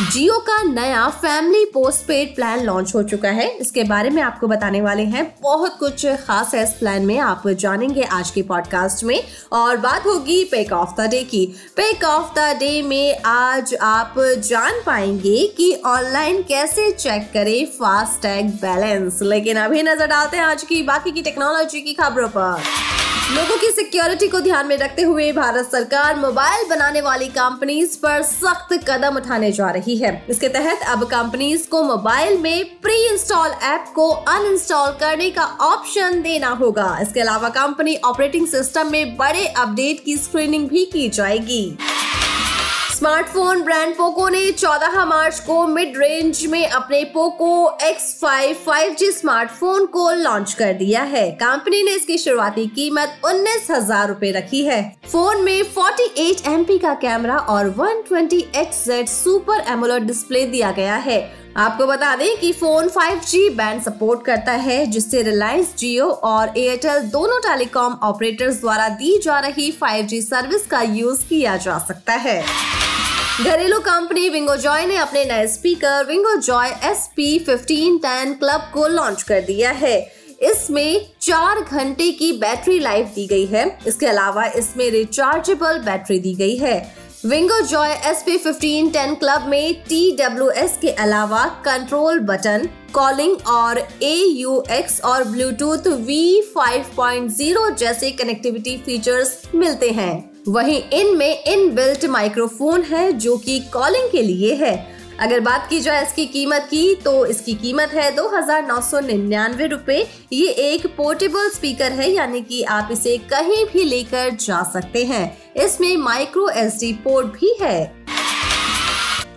जियो का नया family postpaid plan launch हो चुका है। इसके बारे में आपको बताने वाले हैं। बहुत कुछ खास है इस प्लान में। आप जानेंगे आज के पॉडकास्ट में। और बात होगी पेक ऑफ़ द डे की। पेक ऑफ़ द डे में आज आप जान पाएँगे कि ऑनलाइन कैसे चेक करें फास्टैग बैलेंस लेकिन अभी नज़र डालते हैं आज की। बाकी की टेक्नोलॉजी की खबरों पर। लोगों की सिक्योरिटी को ध्यान में रखते हुए भारत सरकार मोबाइल बनाने वाली कंपनीज़ पर सख्त कदम उठाने जा रही है। इसके तहत अब कंपनीज़ को मोबाइल में प्री इंस्टॉल ऐप को अनइंस्टॉल करने का ऑप्शन देना होगा। इसके अलावा कंपनी ऑपरेटिंग सिस्टम में बड़े अपडेट की स्क्रीनिंग भी की जाएगी। स्मार्टफ़ोन ब्रांड पोको ने 14 मार्च को मिड रेंज में अपने पोको X5 5G स्मार्टफ़ोन को लॉन्च कर दिया है। कंपनी ने इसकी शुरुआती कीमत उन्नीस हज़ार रूपए रखी है। फ़ोन में 48 MP का कैमरा और 120 Hz सुपर एमोलेड डिस्प्ले दिया गया है। आपको बता दें कि फ़ोन 5G बैंड सपोर्ट करता है, जिससे रिलायंस जियो और एयरटेल दोनों टेलीकॉम ऑपरेटर्स द्वारा दी जा रही 5G सर्विस का यूज़ किया जा सकता है। घरेलू कंपनी विंगो जॉय ने अपने नए speaker Wingo Joy S P fifteen ten club को लॉन्च कर दिया है। इसमें चार घंटे की बैटरी लाइफ दी गई है। इसके अलावा इसमें रिचार्जेबल बैटरी दी गई है। Wingo Joy S P fifteen ten club में टी डब्ल्यू एस के अलावा कंट्रोल बटन कॉलिंग और ए यू एक्स और bluetooth V five point zero जैसे कनेक्टिविटी फीचर्स मिलते हैं। वहीं इनमें इन बिल्ट माइक्रोफोन है, जो कि कॉलिंग के लिए है। अगर बात की जाए इसकी कीमत की तो इसकी कीमत है दो हज़ार नौ सौ निन्यानवे रूपए। ये एक पोर्टेबल स्पीकर है, यानी कि आप इसे कहीं भी लेकर जा सकते हैं। इसमें माइक्रो एसडी पोर्ट भी है।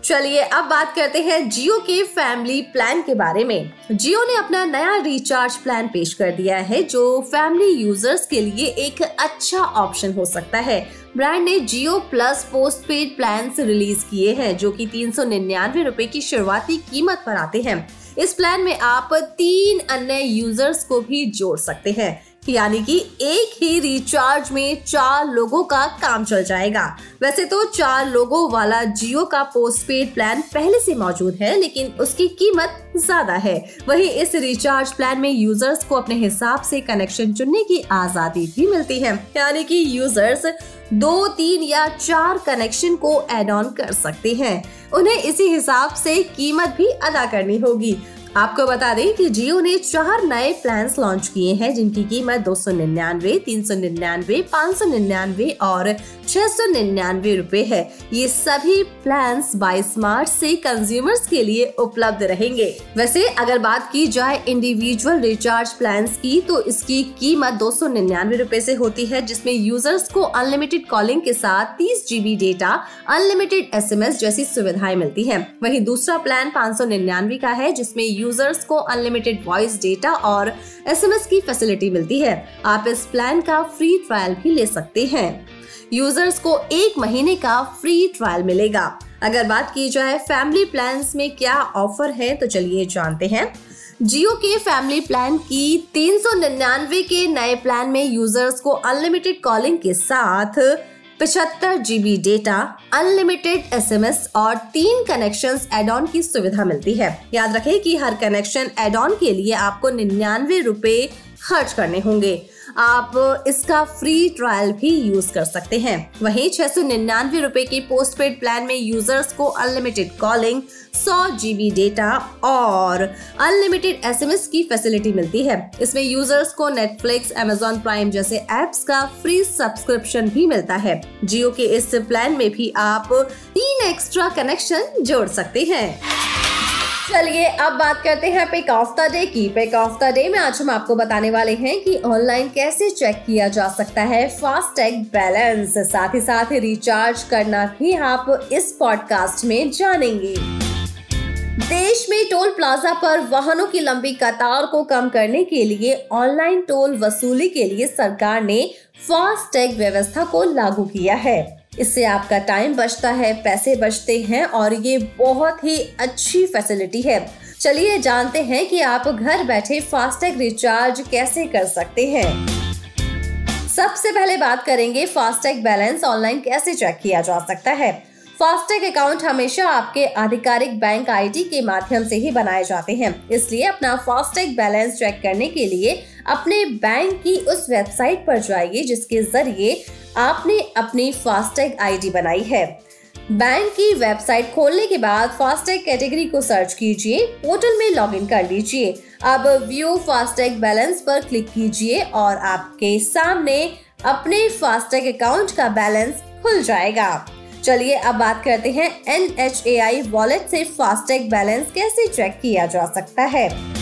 चलिए अब बात करते हैं जियो के फैमिली प्लान के बारे में। जियो ने अपना नया रिचार्ज प्लान पेश कर दिया है, जो फैमिली यूज़र्स के लिए एक अच्छा ऑप्शन हो सकता है। ब्रांड ने Jio plus postpaid plan release किए हैं, जो कि तीन सौ निन्यानवे रूपए की शुरुआती कीमत पर आते हैं। इस प्लान में आप तीन अन्य यूज़र्स को भी जोड़ सकते हैं। यानी कि एक ही रिचार्ज में चार लोगों का काम चल जाएगा। वैसे तो चार लोगों वाला जियो का पोस्ट पेड प्लान पहले से मौजूद है, लेकिन उसकी कीमत ज़्यादा है। वहीं इस रिचार्ज प्लान में यूज़र्स को अपने हिसाब से कनेक्शन चुनने की आज़ादी भी मिलती है। यानी कि यूज़र्स दो, तीन या चार कनेक्शन को एड ऑन कर सकते हैं। उन्हें इसी हिसाब से कीमत भी अदा करनी होगी। आपको बता दें कि जियो ने चार नए प्लान लॉन्च किए हैं, जिनकी कीमत दो सौ निन्यानवे, तीन सौ निन्यानवे, पाँच सौ निन्यानवे और छह सौ निन्यानवे रूपए है। ये सभी प्लान बाई स्मार्ट से कंज्यूमर्स के लिए उपलब्ध रहेंगे। वैसे, अगर बात की जाए इंडिविजुअल रिचार्ज प्लान की तो इसकी कीमत दो सौ निन्यानवे रूपए ऐसी होती है, जिसमें यूज़र्स को अनलिमिटेड कॉलिंग के साथ तीस जीबी डेटा अनलिमिटेड एसएमएस जैसी सुविधाएँ मिलती है। वही दूसरा प्लान पाँच सौ निन्यानवे का है, जिसमें यूज़र्स को अनलिमिटेड वॉइस डेटा और एसएमएस की फैसिलिटी मिलती है। आप इस प्लान का फ्री ट्रायल भी ले सकते हैं। यूज़र्स को एक महीने का फ्री ट्रायल मिलेगा। अगर बात की जाए फैमिली प्लान में क्या ऑफ़र है तो चलिए जानते हैं। जियो के फैमिली प्लान की तीन सौ निन्यानवे के नए प्लान में यूज़र्स को अनलिमिटेड कॉलिंग के साथ पिछहत्तर जीबी डेटा अनलिमिटेड एसएमएस और तीन कनेक्शन एड ऑन की सुविधा मिलती है। याद रखें कि हर कनेक्शन एड ऑन के लिए आपको निन्यानवे रूपए खर्च करने होंगे। आप इसका फ्री ट्रायल भी यूज़ कर सकते हैं। वहीं छह सौ निन्यानवे रूपए के पोस्ट पेड प्लान में यूज़र्स को अनलिमिटेड कॉलिंग सौ जीबी डेटा और अनलिमिटेड एसएमएस की फैसिलिटी मिलती है। इसमें यूज़र्स को नेटफ्लिक्स एमेजॉन प्राइम जैसे एप्स का फ्री सब्सक्रिप्शन भी मिलता है। जियो के इस प्लान में भी आप तीन एक्स्ट्रा कनेक्शन जोड़ सकते हैं। चलिए अब बात करते हैं पिक ऑफ़ द डे की। पिक ऑफ़ द डे में आज हम आपको बताने वाले हैं कि ऑनलाइन कैसे चेक किया जा सकता है फास्ट टैग बैलेंस साथ ही साथ रिचार्ज करना भी आप इस पॉडकास्ट में जानेंगे। देश में टोल प्लाजा पर वाहनों की लंबी कतार को कम करने के लिए ऑनलाइन टोल वसूली के लिए सरकार ने फास्ट टैग व्यवस्था को लागू किया है। इससे आपका टाइम बचता है, पैसे बचते हैं और ये बहुत ही अच्छी फैसिलिटी है। चलिए जानते हैं कि आप घर बैठे फास्टैग रिचार्ज कैसे कर सकते हैं। सबसे पहले बात करेंगे फास्टैग बैलेंस ऑनलाइन कैसे चेक किया जा सकता है। फास्टैग अकाउंट हमेशा आपके आधिकारिक बैंक आईडी के माध्यम से ही बनाए जाते हैं। इसलिए अपना फास्टैग बैलेंस चेक करने के लिए अपने बैंक की उस वेबसाइट पर जाइए, जिसके ज़रिए आपने अपनी फास्टैग आईडी बनाई है। बैंक की वेबसाइट खोलने के बाद फास्टैग कैटेगरी को सर्च कीजिए पोर्टल में लॉगिन कर लीजिए। अब व्यू फास्टैग बैलेंस पर क्लिक कीजिए और आपके सामने अपने फास्टैग अकाउंट का बैलेंस खुल जाएगा। चलिए अब बात करते हैं N H A I wallet से फास्टैग बैलेंस कैसे चेक किया जा सकता है।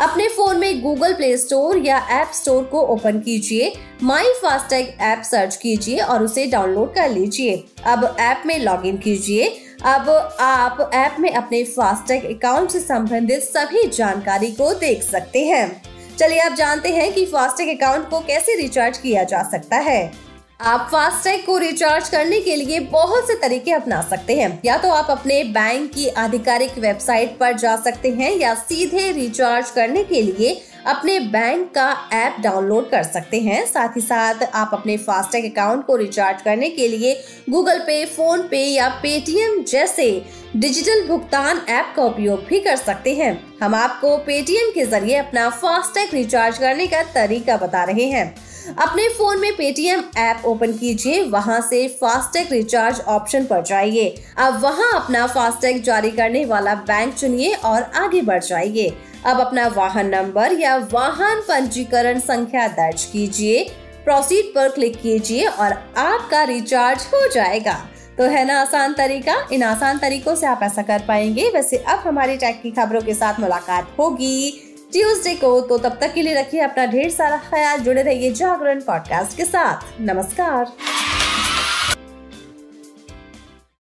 अपने फ़ोन में गूगल प्ले स्टोर या एप स्टोर को ओपन कीजिए, माई फास्टैग ऐप सर्च कीजिए और उसे डाउनलोड कर लीजिए। अब ऐप में लॉगिन कीजिए। अब आप ऐप में अपने फास्टैग अकाउंट से संबंधित सभी जानकारी को देख सकते हैं। चलिए आप जानते हैं कि फास्टैग अकाउंट को कैसे रिचार्ज किया जा सकता है। आप फास्टैग को रिचार्ज करने के लिए बहुत से तरीके अपना सकते हैं। या तो आप अपने बैंक की आधिकारिक वेबसाइट पर जा सकते हैं या सीधे रिचार्ज करने के लिए अपने बैंक का ऐप डाउनलोड कर सकते हैं। साथ ही साथ आप अपने फास्टैग अकाउंट को रिचार्ज करने के लिए गूगल पे फ़ोन पे या पेटीएम जैसे डिजिटल भुगतान ऐप का उपयोग भी कर सकते हैं। हम आपको पेटीएम के ज़रिए अपना फास्टैग रिचार्ज करने का तरीका बता रहे हैं। अपने फ़ोन में पेटीएम ऐप ओपन कीजिए, वहाँ से फास्टैग रिचार्ज ऑप्शन पर जाइए। अब वहाँ अपना फास्टैग जारी करने वाला बैंक चुनिए और आगे बढ़ जाइए। अब अपना वाहन नंबर या वाहन पंजीकरण संख्या दर्ज कीजिए। प्रोसीड पर क्लिक कीजिए और आपका रिचार्ज हो जाएगा। तो है ना आसान तरीका? इन आसान तरीकों से आप ऐसा कर पाएँगे। वैसे अब हमारी टैग की खबरों के साथ मुलाकात होगी। ट्यूसडे को तो तब तक के लिए रखिए अपना ढेर सारा ख्याल, जुड़े रहिए जागरण पॉडकास्ट के साथ। नमस्कार।